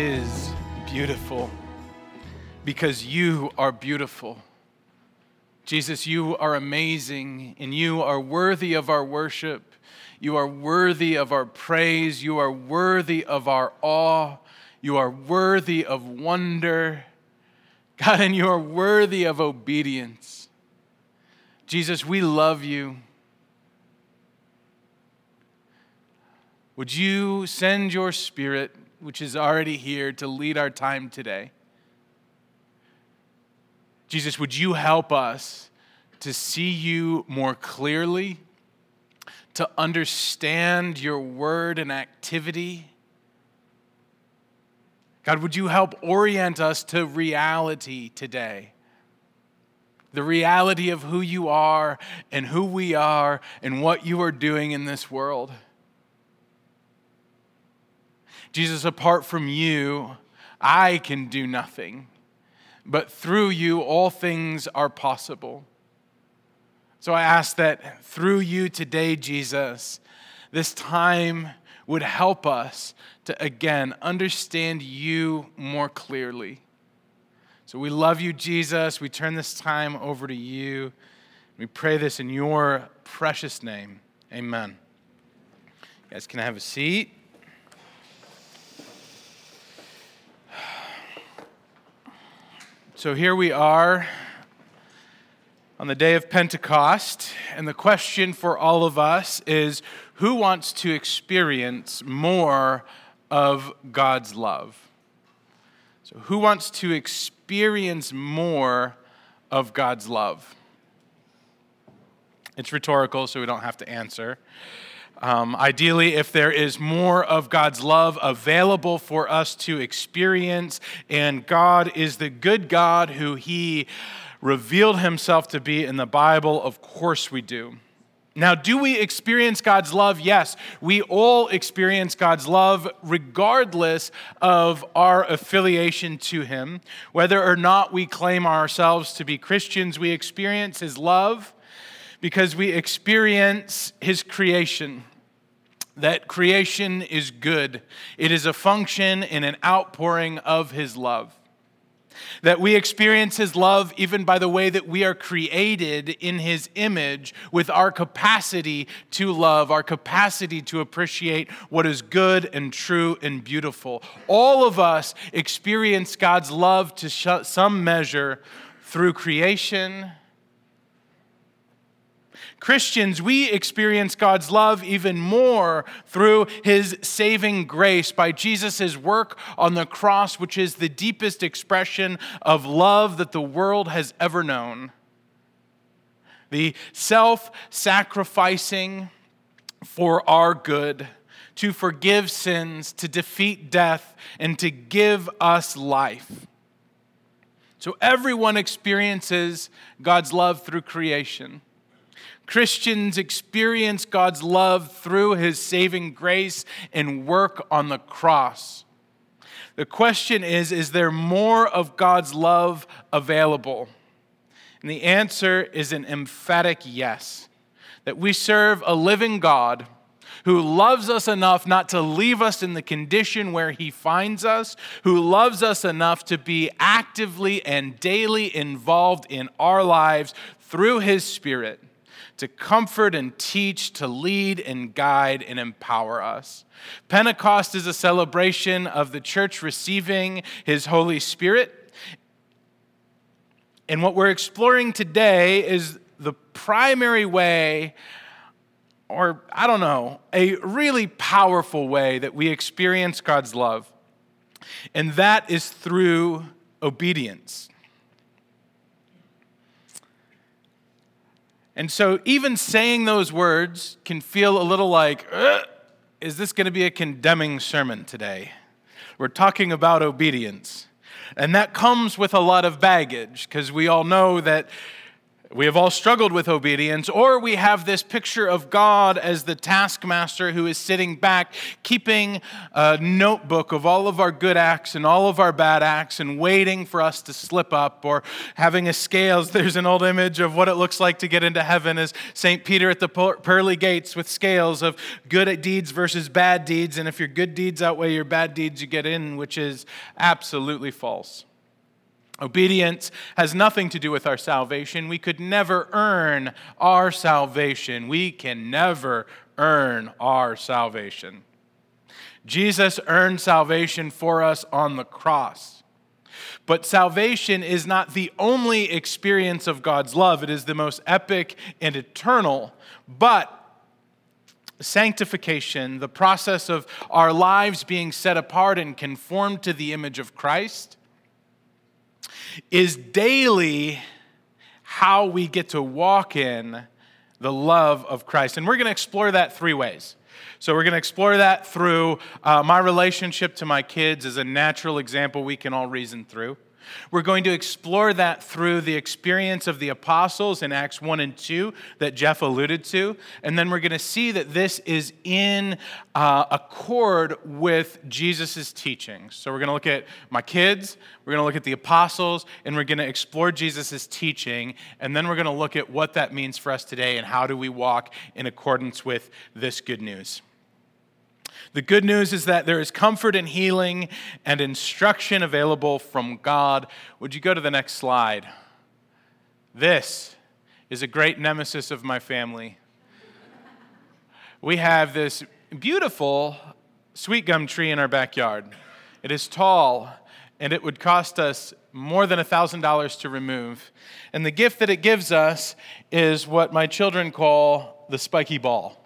is beautiful because you are beautiful. Jesus, you are amazing and you are worthy of our worship. You are worthy of our praise. You are worthy of our awe. You are worthy of wonder. God, and you are worthy of obedience. Jesus, we love you. Would you send your spirit, which is already here, to lead our time today? Jesus, would you help us to see you more clearly, to understand your word and activity? God, would you help orient us to reality today? The reality of who you are and who we are and what you are doing in this world. Jesus, apart from you, I can do nothing, but through you, all things are possible. So I ask that through you today, Jesus, this time would help us to again understand you more clearly. So we love you, Jesus. We turn this time over to you. We pray this in your precious name. Amen. You guys can I have a seat. So here we are on the day of Pentecost, and the question for all of us is who wants to experience more of God's love? So, who wants to experience more of God's love? It's rhetorical, so we don't have to answer. Um, ideally, if there is more of God's love available for us to experience, and God is the good God who He revealed Himself to be in the Bible, of course we do. Now, do we experience God's love? Yes, we all experience God's love regardless of our affiliation to Him. Whether or not we claim ourselves to be Christians, we experience His love because we experience His creation that creation is good. It is a function and an outpouring of His love. That we experience His love even by the way that we are created in His image with our capacity to love, our capacity to appreciate what is good and true and beautiful. All of us experience God's love to some measure through creation Christians, we experience God's love even more through his saving grace by Jesus' work on the cross, which is the deepest expression of love that the world has ever known. The self sacrificing for our good, to forgive sins, to defeat death, and to give us life. So everyone experiences God's love through creation. Christians experience God's love through his saving grace and work on the cross. The question is Is there more of God's love available? And the answer is an emphatic yes. That we serve a living God who loves us enough not to leave us in the condition where he finds us, who loves us enough to be actively and daily involved in our lives through his Spirit to comfort and teach, to lead and guide and empower us. Pentecost is a celebration of the church receiving His Holy Spirit. And what we're exploring today is the primary way, or I don't know, a really powerful way that we experience God's love. And that is through obedience. And so, even saying those words can feel a little like, is this going to be a condemning sermon today? We're talking about obedience. And that comes with a lot of baggage because we all know that We have all struggled with obedience, or we have this picture of God as the taskmaster who is sitting back, keeping a notebook of all of our good acts and all of our bad acts, and waiting for us to slip up, or having a scales. There's an old image of what it looks like to get into heaven as St. Peter at the pearly gates with scales of good deeds versus bad deeds. And if your good deeds outweigh your bad deeds, you get in, which is absolutely false. Obedience has nothing to do with our salvation. We could never earn our salvation. We can never earn our salvation. Jesus earned salvation for us on the cross. But salvation is not the only experience of God's love, it is the most epic and eternal. But sanctification, the process of our lives being set apart and conformed to the image of Christ, is daily how we get to walk in the love of Christ. And we're going to explore that three ways. So, we're going to explore that through uh, my relationship to my kids as a natural example we can all reason through. We're going to explore that through the experience of the apostles in Acts 1 and 2 that Jeff alluded to. And then we're going to see that this is in uh, accord with Jesus' teachings. So we're going to look at my kids, we're going to look at the apostles, and we're going to explore Jesus' teaching. And then we're going to look at what that means for us today and how do we walk in accordance with this good news. The good news is that there is comfort and healing and instruction available from God. Would you go to the next slide? This is a great nemesis of my family. We have this beautiful sweet gum tree in our backyard. It is tall, and it would cost us more than $1,000 to remove. And the gift that it gives us is what my children call the spiky ball.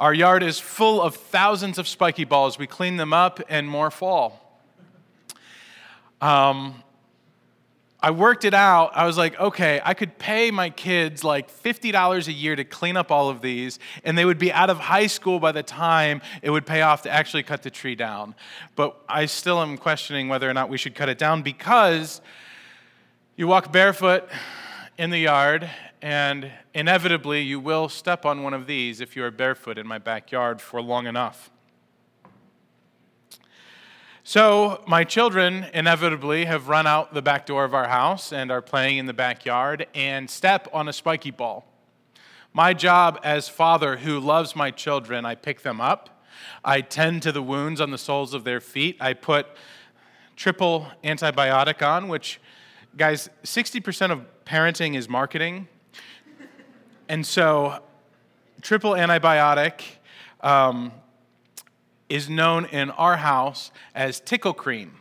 Our yard is full of thousands of spiky balls. We clean them up and more fall. Um, I worked it out. I was like, okay, I could pay my kids like $50 a year to clean up all of these, and they would be out of high school by the time it would pay off to actually cut the tree down. But I still am questioning whether or not we should cut it down because you walk barefoot in the yard and inevitably, you will step on one of these if you are barefoot in my backyard for long enough. So, my children inevitably have run out the back door of our house and are playing in the backyard and step on a spiky ball. My job as father who loves my children, I pick them up. I tend to the wounds on the soles of their feet. I put triple antibiotic on, which, guys, 60% of parenting is marketing. And so, triple antibiotic um, is known in our house as tickle cream.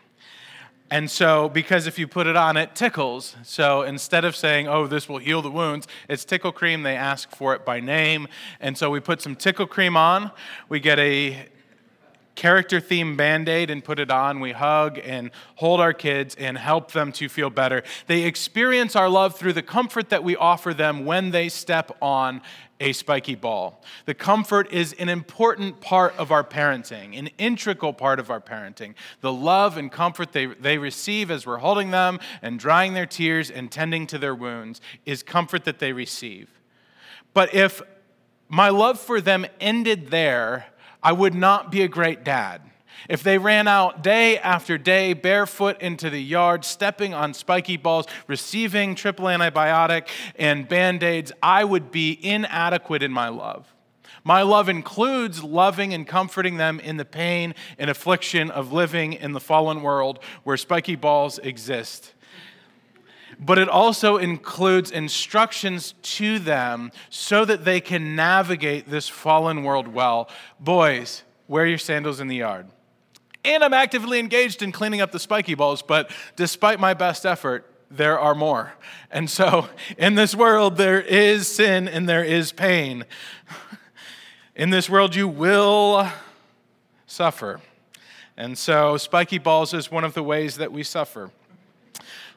And so, because if you put it on, it tickles. So instead of saying, oh, this will heal the wounds, it's tickle cream. They ask for it by name. And so we put some tickle cream on. We get a character theme band aid and put it on. We hug and hold our kids and help them to feel better. They experience our love through the comfort that we offer them when they step on a spiky ball. The comfort is an important part of our parenting, an integral part of our parenting. The love and comfort they, they receive as we're holding them and drying their tears and tending to their wounds is comfort that they receive. But if my love for them ended there, I would not be a great dad. If they ran out day after day, barefoot into the yard, stepping on spiky balls, receiving triple antibiotic and band aids, I would be inadequate in my love. My love includes loving and comforting them in the pain and affliction of living in the fallen world where spiky balls exist but it also includes instructions to them so that they can navigate this fallen world well. Boys, wear your sandals in the yard. And I'm actively engaged in cleaning up the spiky balls, but despite my best effort, there are more. And so, in this world, there is sin and there is pain. In this world, you will suffer. And so, spiky balls is one of the ways that we suffer.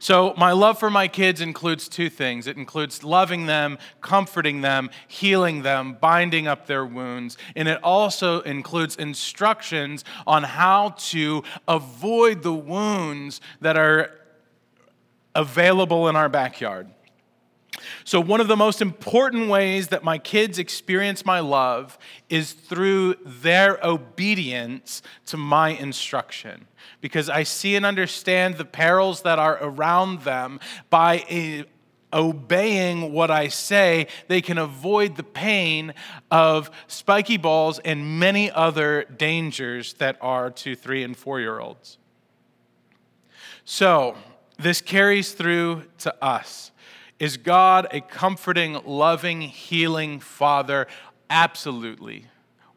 So, my love for my kids includes two things it includes loving them, comforting them, healing them, binding up their wounds, and it also includes instructions on how to avoid the wounds that are available in our backyard. So, one of the most important ways that my kids experience my love is through their obedience to my instruction. Because I see and understand the perils that are around them by eh, obeying what I say, they can avoid the pain of spiky balls and many other dangers that are to three and four year olds. So, this carries through to us. Is God a comforting, loving, healing Father? Absolutely.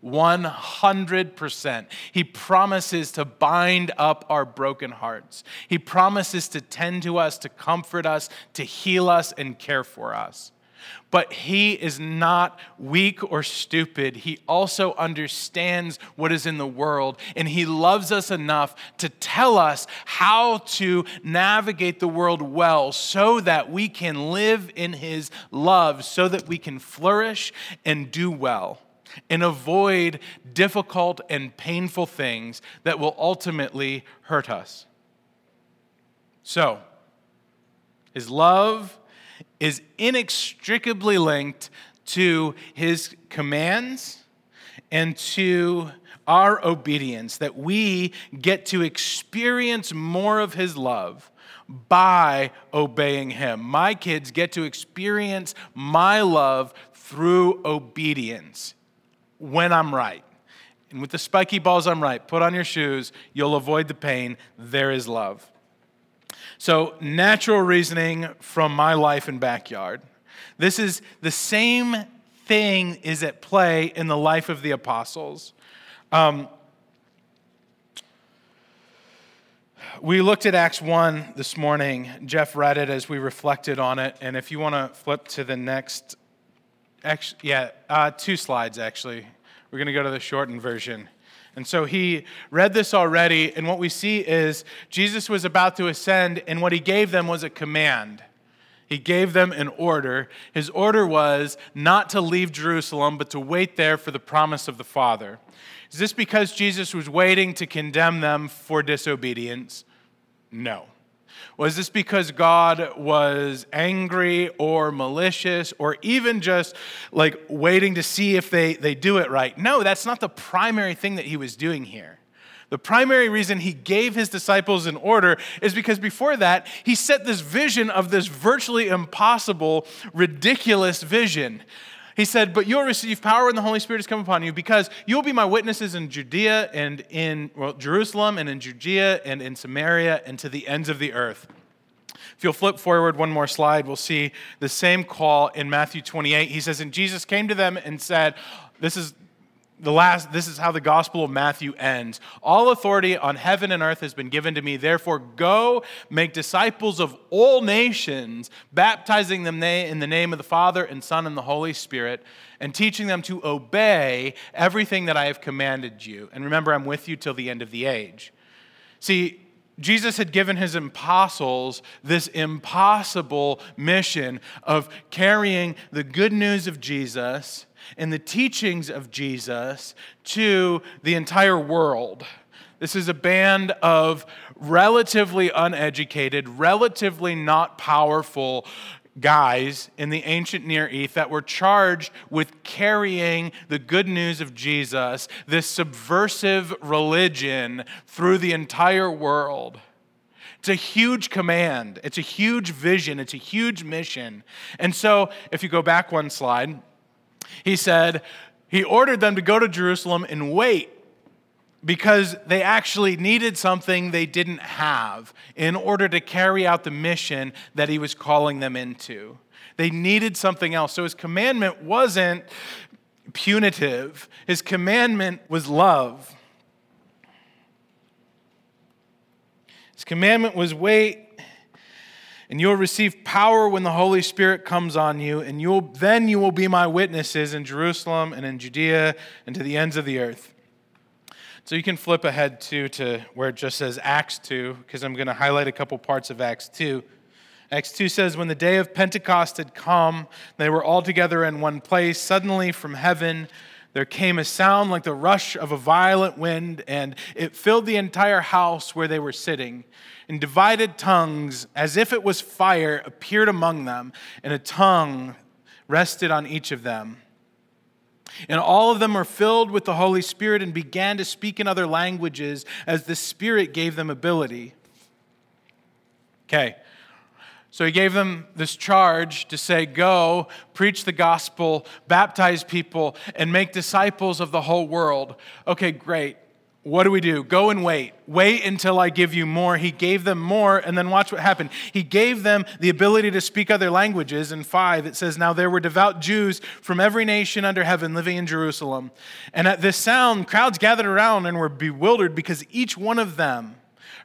100%. He promises to bind up our broken hearts. He promises to tend to us, to comfort us, to heal us, and care for us. But he is not weak or stupid. He also understands what is in the world, and he loves us enough to tell us how to navigate the world well so that we can live in his love, so that we can flourish and do well and avoid difficult and painful things that will ultimately hurt us. So, his love is inextricably linked to his commands and to our obedience, that we get to experience more of his love by obeying him. My kids get to experience my love through obedience when I'm right. And with the spiky balls, I'm right. Put on your shoes, you'll avoid the pain. There is love. So, natural reasoning from my life and backyard. This is the same thing is at play in the life of the apostles. Um, we looked at Acts 1 this morning. Jeff read it as we reflected on it. And if you want to flip to the next, yeah, uh, two slides actually. We're going to go to the shortened version. And so he read this already, and what we see is Jesus was about to ascend, and what he gave them was a command. He gave them an order. His order was not to leave Jerusalem, but to wait there for the promise of the Father. Is this because Jesus was waiting to condemn them for disobedience? No. Was this because God was angry or malicious or even just like waiting to see if they, they do it right? No, that's not the primary thing that he was doing here. The primary reason he gave his disciples an order is because before that, he set this vision of this virtually impossible, ridiculous vision he said, But you'll receive power when the Holy Spirit has come upon you, because you'll be my witnesses in Judea and in well, Jerusalem and in Judea and in Samaria and to the ends of the earth. If you'll flip forward one more slide, we'll see the same call in Matthew 28. He says, And Jesus came to them and said, This is the last this is how the gospel of matthew ends. All authority on heaven and earth has been given to me. Therefore go make disciples of all nations baptizing them in the name of the father and son and the holy spirit and teaching them to obey everything that i have commanded you. And remember i'm with you till the end of the age. See Jesus had given his apostles this impossible mission of carrying the good news of Jesus and the teachings of Jesus to the entire world. This is a band of relatively uneducated, relatively not powerful guys in the ancient Near East that were charged with carrying the good news of Jesus, this subversive religion, through the entire world. It's a huge command, it's a huge vision, it's a huge mission. And so, if you go back one slide, he said he ordered them to go to Jerusalem and wait because they actually needed something they didn't have in order to carry out the mission that he was calling them into. They needed something else. So his commandment wasn't punitive, his commandment was love. His commandment was wait and you'll receive power when the Holy Spirit comes on you, and you'll, then you will be my witnesses in Jerusalem and in Judea and to the ends of the earth. So you can flip ahead to, to where it just says Acts 2, because I'm going to highlight a couple parts of Acts 2. Acts 2 says, When the day of Pentecost had come, they were all together in one place. Suddenly from heaven, there came a sound like the rush of a violent wind, and it filled the entire house where they were sitting. And divided tongues, as if it was fire, appeared among them, and a tongue rested on each of them. And all of them were filled with the Holy Spirit and began to speak in other languages as the Spirit gave them ability. Okay, so he gave them this charge to say, Go, preach the gospel, baptize people, and make disciples of the whole world. Okay, great. What do we do? Go and wait. Wait until I give you more. He gave them more, and then watch what happened. He gave them the ability to speak other languages. In 5, it says, Now there were devout Jews from every nation under heaven living in Jerusalem. And at this sound, crowds gathered around and were bewildered because each one of them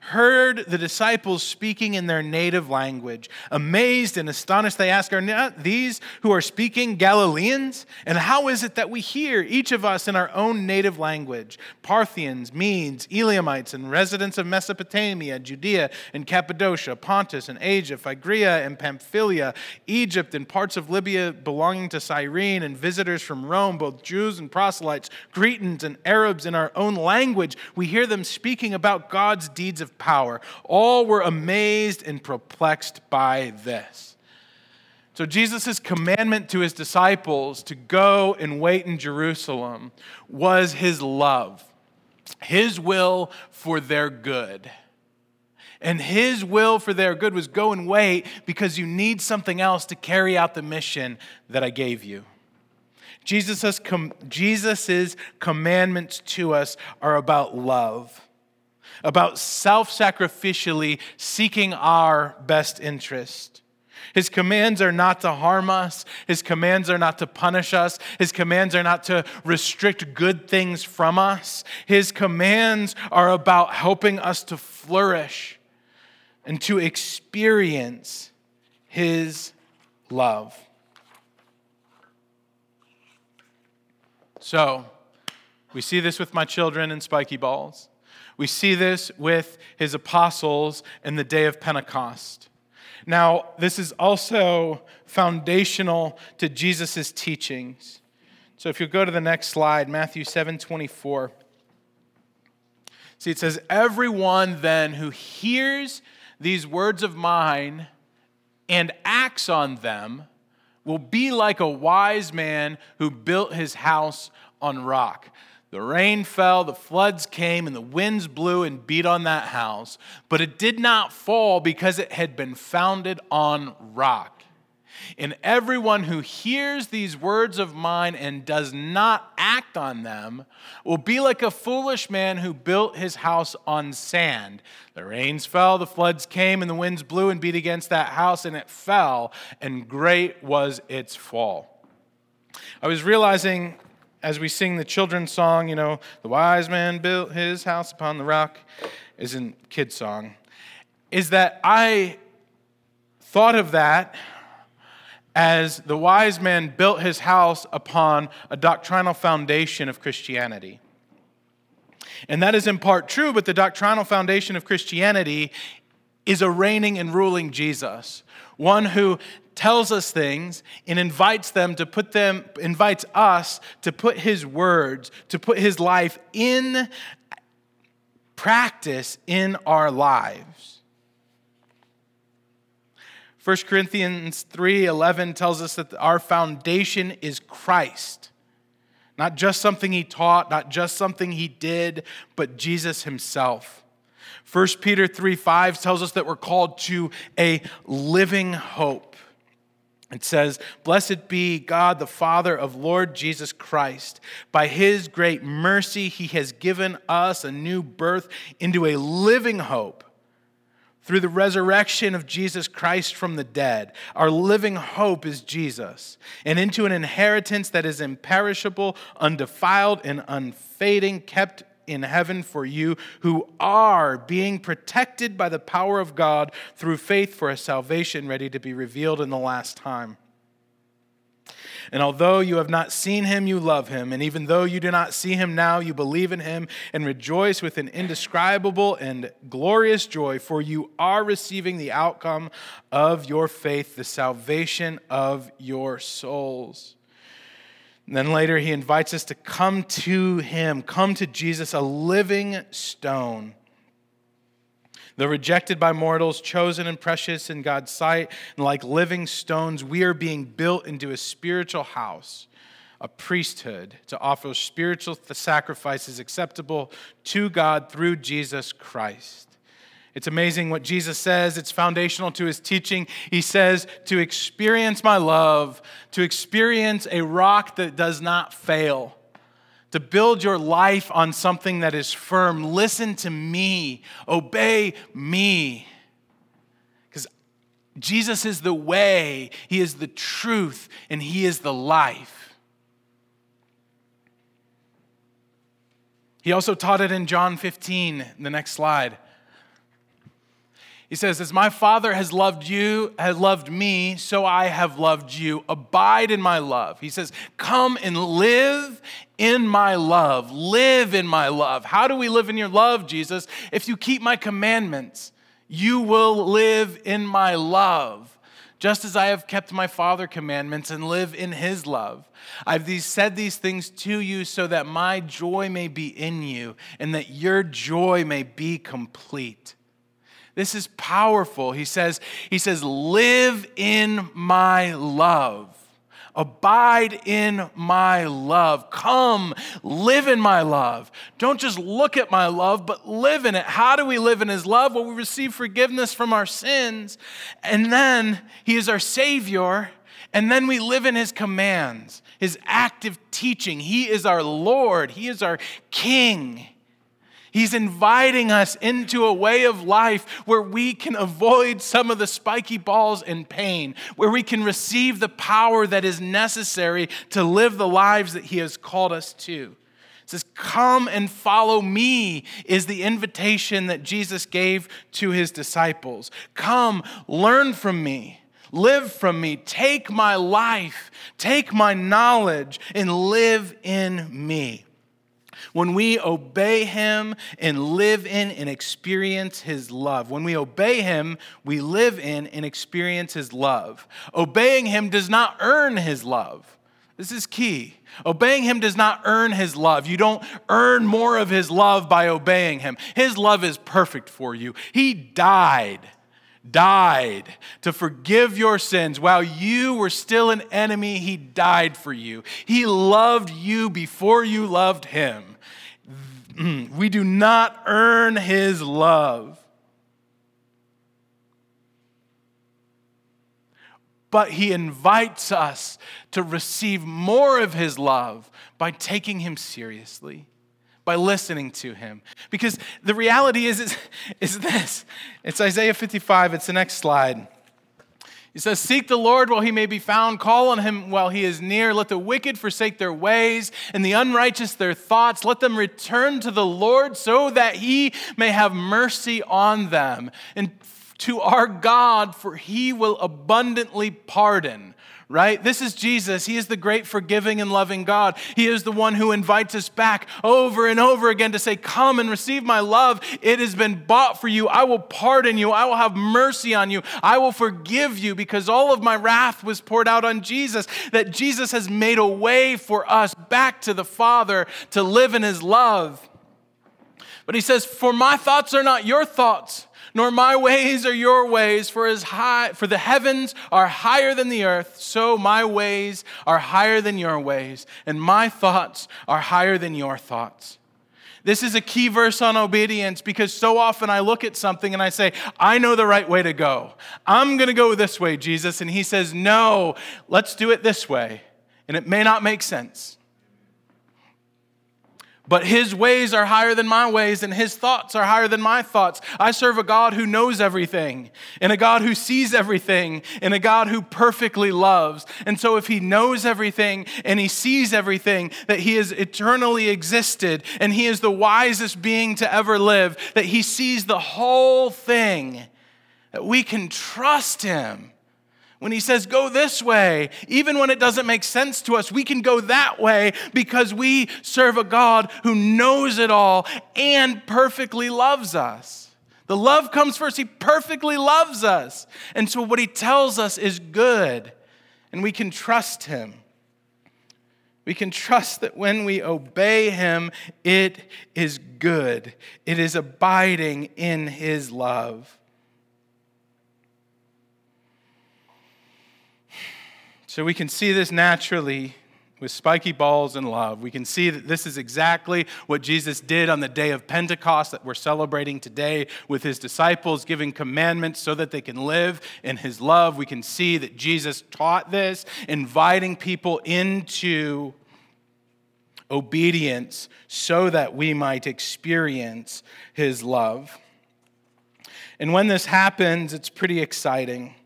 heard the disciples speaking in their native language. Amazed and astonished, they asked, Are not these who are speaking Galileans? And how is it that we hear, each of us in our own native language? Parthians, Medes, Elamites, and residents of Mesopotamia, Judea and Cappadocia, Pontus and Asia, Phrygia and Pamphylia, Egypt and parts of Libya belonging to Cyrene, and visitors from Rome, both Jews and proselytes, Cretans and Arabs in our own language. We hear them speaking about God's deeds of power. All were amazed and perplexed by this. So, Jesus' commandment to his disciples to go and wait in Jerusalem was his love, his will for their good. And his will for their good was go and wait because you need something else to carry out the mission that I gave you. Jesus' com- Jesus's commandments to us are about love about self sacrificially seeking our best interest. His commands are not to harm us. His commands are not to punish us. His commands are not to restrict good things from us. His commands are about helping us to flourish and to experience His love. So, we see this with my children and spiky balls. We see this with his apostles in the day of Pentecost. Now, this is also foundational to Jesus' teachings. So if you go to the next slide, Matthew 7 24. See, it says, Everyone then who hears these words of mine and acts on them will be like a wise man who built his house on rock. The rain fell, the floods came, and the winds blew and beat on that house, but it did not fall because it had been founded on rock. And everyone who hears these words of mine and does not act on them will be like a foolish man who built his house on sand. The rains fell, the floods came, and the winds blew and beat against that house, and it fell, and great was its fall. I was realizing as we sing the children's song, you know, the wise man built his house upon the rock, isn't kid song, is that I thought of that as the wise man built his house upon a doctrinal foundation of Christianity. And that is in part true, but the doctrinal foundation of Christianity is a reigning and ruling Jesus, one who tells us things and invites them to put them invites us to put his words to put his life in practice in our lives. 1 corinthians 3.11 tells us that our foundation is christ. Not just something he taught not just something he did but jesus himself. 1 peter 3.5 tells us that we're called to a living hope it says, Blessed be God, the Father of Lord Jesus Christ. By his great mercy, he has given us a new birth into a living hope through the resurrection of Jesus Christ from the dead. Our living hope is Jesus, and into an inheritance that is imperishable, undefiled, and unfading, kept in heaven for you who are being protected by the power of God through faith for a salvation ready to be revealed in the last time. And although you have not seen him, you love him. And even though you do not see him now, you believe in him and rejoice with an indescribable and glorious joy, for you are receiving the outcome of your faith, the salvation of your souls. And then later, he invites us to come to him, come to Jesus, a living stone. Though rejected by mortals, chosen and precious in God's sight, and like living stones, we are being built into a spiritual house, a priesthood, to offer spiritual sacrifices acceptable to God through Jesus Christ. It's amazing what Jesus says. It's foundational to his teaching. He says, To experience my love, to experience a rock that does not fail, to build your life on something that is firm. Listen to me, obey me. Because Jesus is the way, He is the truth, and He is the life. He also taught it in John 15, the next slide. He says, As my Father has loved you, has loved me, so I have loved you. Abide in my love. He says, Come and live in my love. Live in my love. How do we live in your love, Jesus? If you keep my commandments, you will live in my love. Just as I have kept my Father commandments and live in his love. I've these, said these things to you so that my joy may be in you and that your joy may be complete. This is powerful. He says, he says, live in my love. Abide in my love. Come, live in my love. Don't just look at my love, but live in it. How do we live in his love? Well, we receive forgiveness from our sins, and then he is our Savior, and then we live in his commands, his active teaching. He is our Lord, he is our King. He's inviting us into a way of life where we can avoid some of the spiky balls and pain, where we can receive the power that is necessary to live the lives that He has called us to. It says, Come and follow me, is the invitation that Jesus gave to His disciples. Come, learn from me. Live from me. Take my life. Take my knowledge and live in me. When we obey Him and live in and experience His love. When we obey Him, we live in and experience His love. Obeying Him does not earn His love. This is key. Obeying Him does not earn His love. You don't earn more of His love by obeying Him. His love is perfect for you. He died died to forgive your sins. While you were still an enemy, he died for you. He loved you before you loved him. We do not earn his love. But he invites us to receive more of his love by taking him seriously, by listening to him. Because the reality is, is, is this it's Isaiah 55, it's the next slide. He says, Seek the Lord while he may be found, call on him while he is near. Let the wicked forsake their ways, and the unrighteous their thoughts. Let them return to the Lord so that he may have mercy on them. And to our God, for he will abundantly pardon right? This is Jesus. He is the great forgiving and loving God. He is the one who invites us back over and over again to say, Come and receive my love. It has been bought for you. I will pardon you. I will have mercy on you. I will forgive you because all of my wrath was poured out on Jesus. That Jesus has made a way for us back to the Father to live in his love. But he says, For my thoughts are not your thoughts nor my ways are your ways, for as high for the heavens are higher than the earth, so my ways are higher than your ways, and my thoughts are higher than your thoughts. This is a key verse on obedience because so often I look at something and I say, I know the right way to go. I'm going to go this way, Jesus. And he says, No, let's do it this way. And it may not make sense. But his ways are higher than my ways, and his thoughts are higher than my thoughts. I serve a God who knows everything, and a God who sees everything, and a God who perfectly loves. And so, if he knows everything and he sees everything, that he has eternally existed, and he is the wisest being to ever live, that he sees the whole thing, that we can trust him when he says, go this way, even when it doesn't make sense to us, we can go that way because we serve a God who knows it all and perfectly loves us. The love comes first. He perfectly loves us. And so what he tells us is good, and we can trust him. We can trust that when we obey him, it is good. It is abiding in his love. So we can see this naturally with spiky balls and love. We can see that this is exactly what Jesus did on the day of Pentecost that we're celebrating today with his disciples, giving commandments so that they can live in his love. We can see that Jesus taught this, inviting people into obedience so that we might experience his love. And when this happens, it's pretty exciting.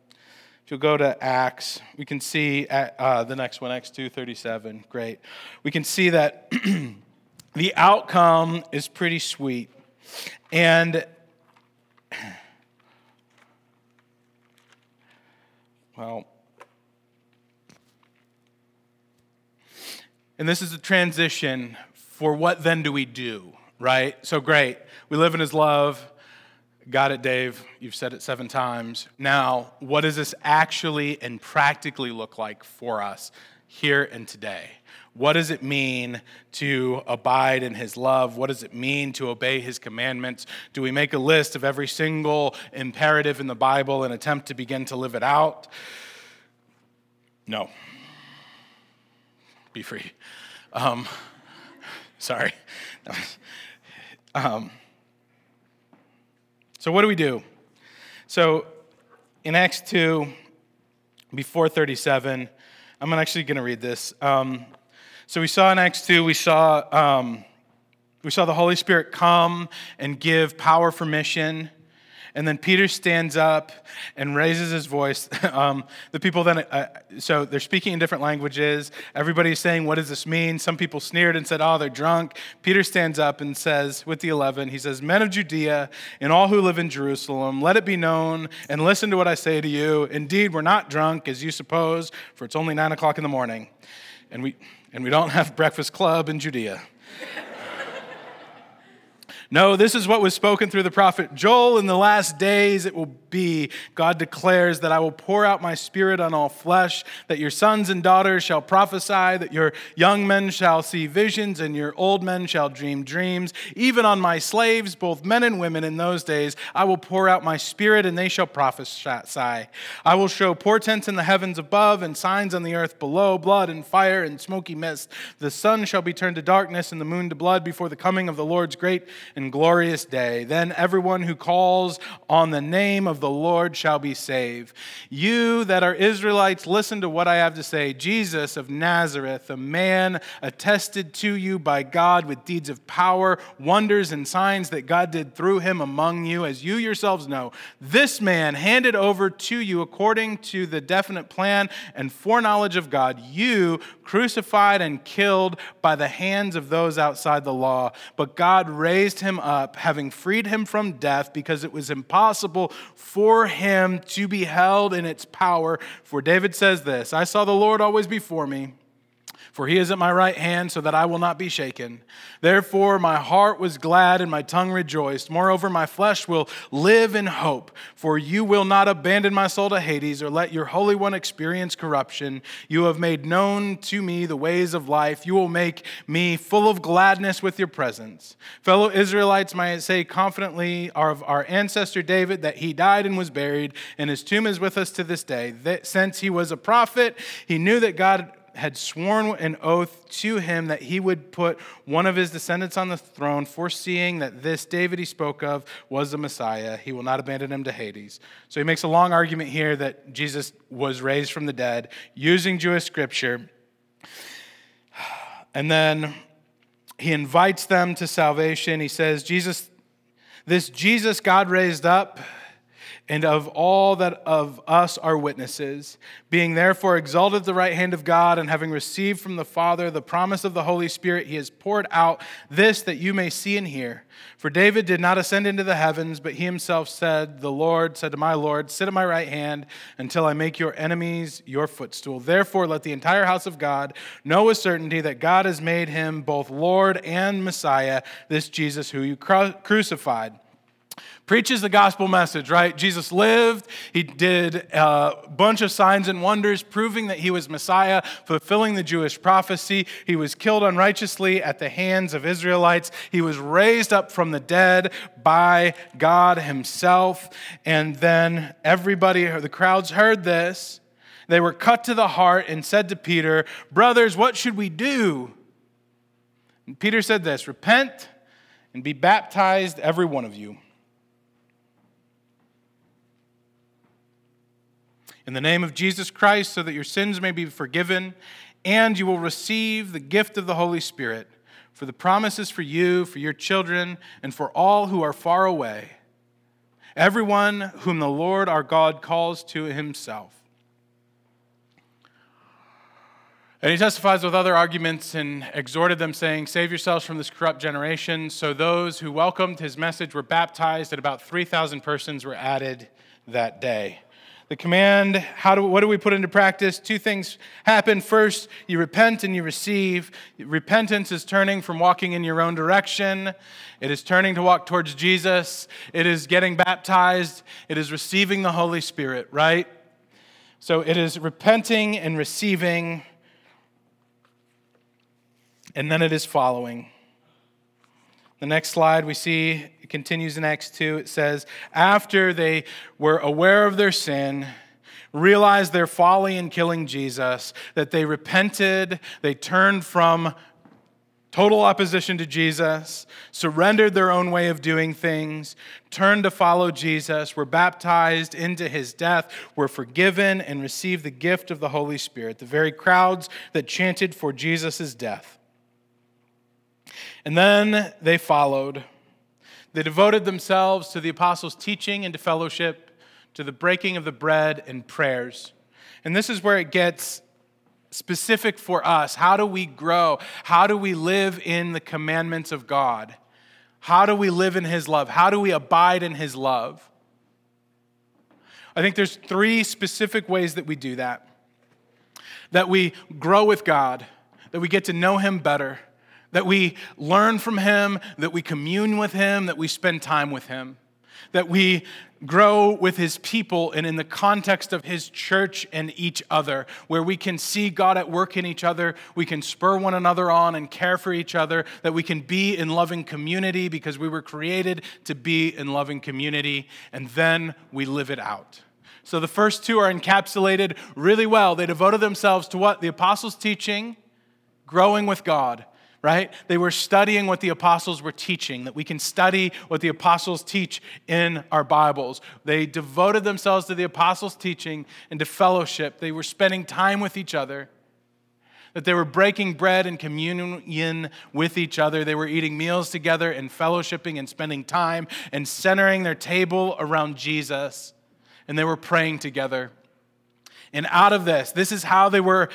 If you'll go to Acts, we can see at, uh, the next one, Acts 2.37. Great. We can see that the outcome is pretty sweet. And, well, and this is a transition for what then do we do, right? So great. We live in his love Got it, Dave. You've said it seven times. Now, what does this actually and practically look like for us here and today? What does it mean to abide in his love? What does it mean to obey his commandments? Do we make a list of every single imperative in the Bible and attempt to begin to live it out? No. Be free. Um, sorry. Um, so, what do we do? So, in Acts 2, before 37, I'm actually going to read this. Um, so, we saw in Acts 2, we saw, um, we saw the Holy Spirit come and give power for mission. And then Peter stands up and raises his voice. Um, the people then, uh, so they're speaking in different languages. Everybody's saying, What does this mean? Some people sneered and said, Oh, they're drunk. Peter stands up and says, with the eleven, he says, Men of Judea and all who live in Jerusalem, let it be known and listen to what I say to you. Indeed, we're not drunk, as you suppose, for it's only nine o'clock in the morning. And we, and we don't have breakfast club in Judea. No, this is what was spoken through the prophet Joel. In the last days it will be, God declares, that I will pour out my spirit on all flesh, that your sons and daughters shall prophesy, that your young men shall see visions, and your old men shall dream dreams. Even on my slaves, both men and women, in those days, I will pour out my spirit, and they shall prophesy. I will show portents in the heavens above, and signs on the earth below blood and fire and smoky mist. The sun shall be turned to darkness, and the moon to blood before the coming of the Lord's great and and glorious day. Then everyone who calls on the name of the Lord shall be saved. You that are Israelites, listen to what I have to say. Jesus of Nazareth, a man attested to you by God with deeds of power, wonders, and signs that God did through him among you, as you yourselves know. This man handed over to you according to the definite plan and foreknowledge of God, you crucified and killed by the hands of those outside the law. But God raised him up, having freed him from death, because it was impossible for him to be held in its power. For David says this I saw the Lord always before me for he is at my right hand, so that I will not be shaken. Therefore, my heart was glad and my tongue rejoiced. Moreover, my flesh will live in hope, for you will not abandon my soul to Hades or let your Holy One experience corruption. You have made known to me the ways of life. You will make me full of gladness with your presence. Fellow Israelites might say confidently of our ancestor David that he died and was buried, and his tomb is with us to this day. That since he was a prophet, he knew that God had sworn an oath to him that he would put one of his descendants on the throne, foreseeing that this David he spoke of was the Messiah. He will not abandon him to Hades. So he makes a long argument here that Jesus was raised from the dead using Jewish scripture. And then he invites them to salvation. He says, Jesus, this Jesus God raised up, and of all that of us are witnesses, being therefore exalted at the right hand of God, and having received from the Father the promise of the Holy Spirit, he has poured out this that you may see and hear. For David did not ascend into the heavens, but he himself said, The Lord said to my Lord, Sit at my right hand until I make your enemies your footstool. Therefore, let the entire house of God know with certainty that God has made him both Lord and Messiah, this Jesus who you crucified. Preaches the gospel message, right? Jesus lived, he did a bunch of signs and wonders proving that he was Messiah, fulfilling the Jewish prophecy. He was killed unrighteously at the hands of Israelites. He was raised up from the dead by God himself. And then everybody, the crowds heard this. They were cut to the heart and said to Peter, Brothers, what should we do? And Peter said this Repent and be baptized, every one of you in the name of Jesus Christ, so that your sins may be forgiven, and you will receive the gift of the Holy Spirit. For the promises for you, for your children, and for all who are far away, everyone whom the Lord our God calls to himself. And he testifies with other arguments and exhorted them, saying, Save yourselves from this corrupt generation. So those who welcomed his message were baptized, and about 3,000 persons were added that day. The command, how do, what do we put into practice? Two things happen. First, you repent and you receive. Repentance is turning from walking in your own direction, it is turning to walk towards Jesus, it is getting baptized, it is receiving the Holy Spirit, right? So it is repenting and receiving, and then it is following. The next slide we see it continues in Acts 2. It says, After they were aware of their sin, realized their folly in killing Jesus, that they repented, they turned from total opposition to Jesus, surrendered their own way of doing things, turned to follow Jesus, were baptized into his death, were forgiven, and received the gift of the Holy Spirit, the very crowds that chanted for Jesus' death. And then they followed. They devoted themselves to the apostles' teaching and to fellowship, to the breaking of the bread and prayers. And this is where it gets specific for us. How do we grow? How do we live in the commandments of God? How do we live in His love? How do we abide in His love? I think there's three specific ways that we do that. That we grow with God, that we get to know Him better, that we learn from Him, that we commune with Him, that we spend time with Him, that we grow with His people and in the context of His church and each other, where we can see God at work in each other, we can spur one another on and care for each other, that we can be in loving community because we were created to be in loving community, and then we live it out. So the first two are encapsulated really well. They devoted themselves to what? The apostles' teaching, growing with God right? They were studying what the apostles were teaching, that we can study what the apostles teach in our Bibles. They devoted themselves to the apostles' teaching and to fellowship. They were spending time with each other, that they were breaking bread and communion with each other. They were eating meals together and fellowshipping and spending time and centering their table around Jesus. And they were praying together. And out of this, this is how they were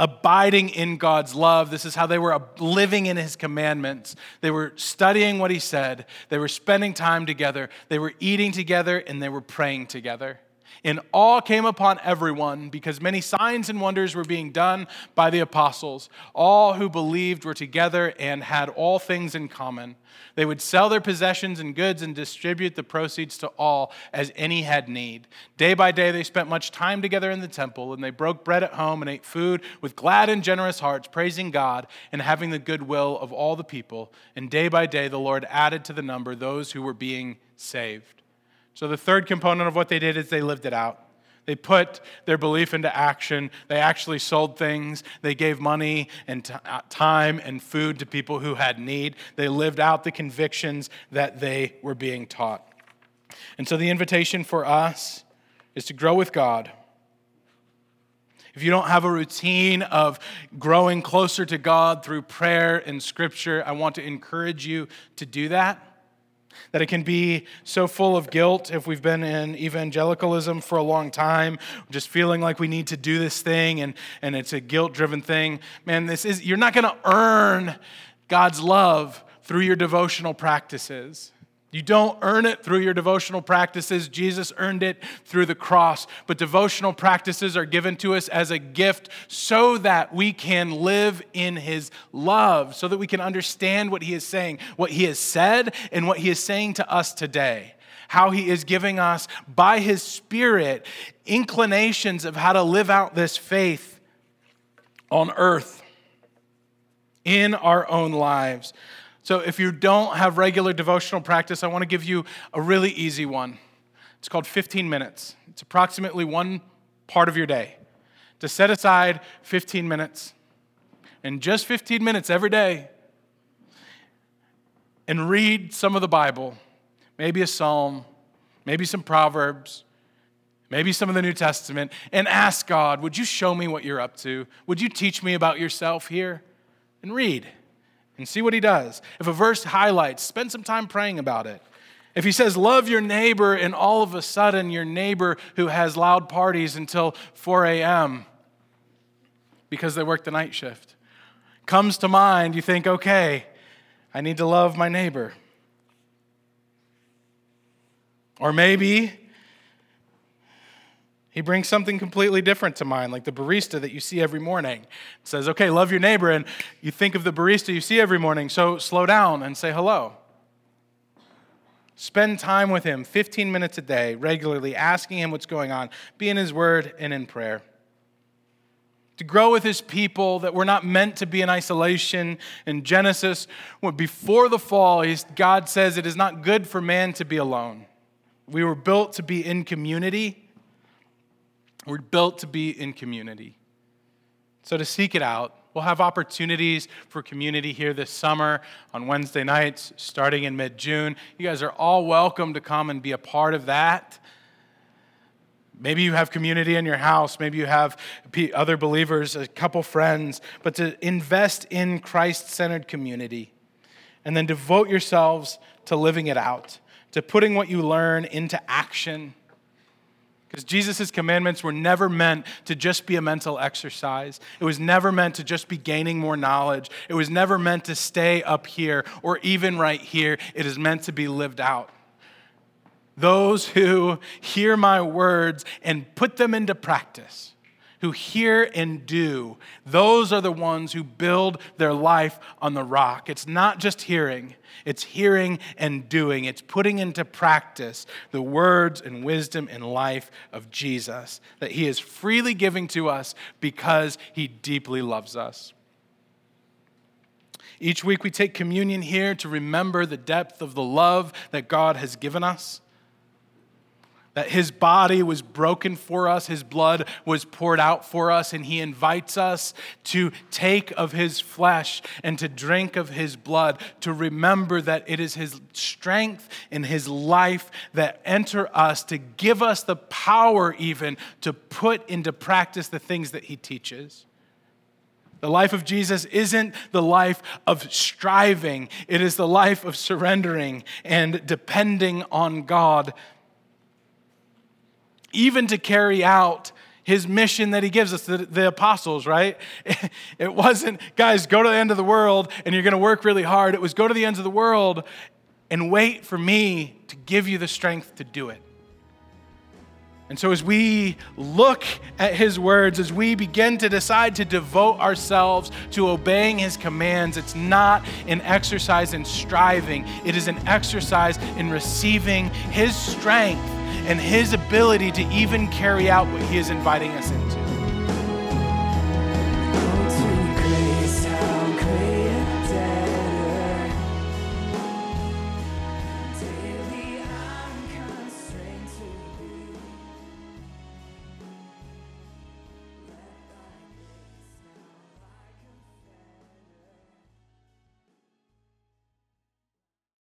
abiding in God's love. This is how they were living in his commandments. They were studying what he said, they were spending time together, they were eating together, and they were praying together. And awe came upon everyone because many signs and wonders were being done by the apostles. All who believed were together and had all things in common. They would sell their possessions and goods and distribute the proceeds to all as any had need. Day by day, they spent much time together in the temple, and they broke bread at home and ate food with glad and generous hearts, praising God and having the goodwill of all the people. And day by day, the Lord added to the number those who were being saved. So, the third component of what they did is they lived it out. They put their belief into action. They actually sold things. They gave money and t- uh, time and food to people who had need. They lived out the convictions that they were being taught. And so the invitation for us is to grow with God. If you don't have a routine of growing closer to God through prayer and scripture, I want to encourage you to do that that it can be so full of guilt if we've been in evangelicalism for a long time, just feeling like we need to do this thing and, and it's a guilt driven thing. Man, this is, you're not going to earn God's love through your devotional practices. You don't earn it through your devotional practices. Jesus earned it through the cross. But devotional practices are given to us as a gift so that we can live in His love, so that we can understand what He is saying, what He has said, and what He is saying to us today. how He is giving us, by His Spirit, inclinations of how to live out this faith on earth in our own lives. So, if you don't have regular devotional practice, I want to give you a really easy one. It's called 15 minutes. It's approximately one part of your day. To set aside 15 minutes, and just 15 minutes every day, and read some of the Bible, maybe a psalm, maybe some Proverbs, maybe some of the New Testament, and ask God, Would you show me what you're up to? Would you teach me about yourself here? And read and see what He does. If a verse highlights, spend some time praying about it. If he says, love your neighbor, and all of a sudden your neighbor who has loud parties until 4 a.m. because they work the night shift comes to mind, you think, okay, I need to love my neighbor. Or maybe he brings something completely different to mind, like the barista that you see every morning. It says, okay, love your neighbor, and you think of the barista you see every morning, so slow down and say hello. Spend time with him 15 minutes a day, regularly, asking him what's going on. Be in his word and in prayer. To grow with his people, that we're not meant to be in isolation. In Genesis, before the fall, God says it is not good for man to be alone. We were built to be in community. We're built to be in community. So to seek it out, We'll have opportunities for community here this summer on Wednesday nights starting in mid June. You guys are all welcome to come and be a part of that. Maybe you have community in your house. Maybe you have other believers, a couple friends, but to invest in Christ centered community and then devote yourselves to living it out, to putting what you learn into action because Jesus' commandments were never meant to just be a mental exercise. It was never meant to just be gaining more knowledge. It was never meant to stay up here or even right here. It is meant to be lived out. Those who hear my words and put them into practice, who hear and do, those are the ones who build their life on the rock. It's not just hearing, it's hearing and doing, it's putting into practice the words and wisdom and life of Jesus that he is freely giving to us because he deeply loves us. Each week we take communion here to remember the depth of the love that God has given us that his body was broken for us, his blood was poured out for us, and he invites us to take of his flesh and to drink of his blood, to remember that it is his strength and his life that enter us, to give us the power even to put into practice the things that he teaches. The life of Jesus isn't the life of striving, it is the life of surrendering and depending on God even to carry out his mission that he gives us, the, the, apostles, right? It wasn't, guys, go to the end of the world and you're going to work really hard. It was go to the ends of the world and wait for me to give you the strength to do it. And so, as we look at his words, as we begin to decide to devote ourselves to obeying his commands, it's not an exercise in striving, it is an exercise in receiving his strength and his ability to even carry out what he is inviting us into.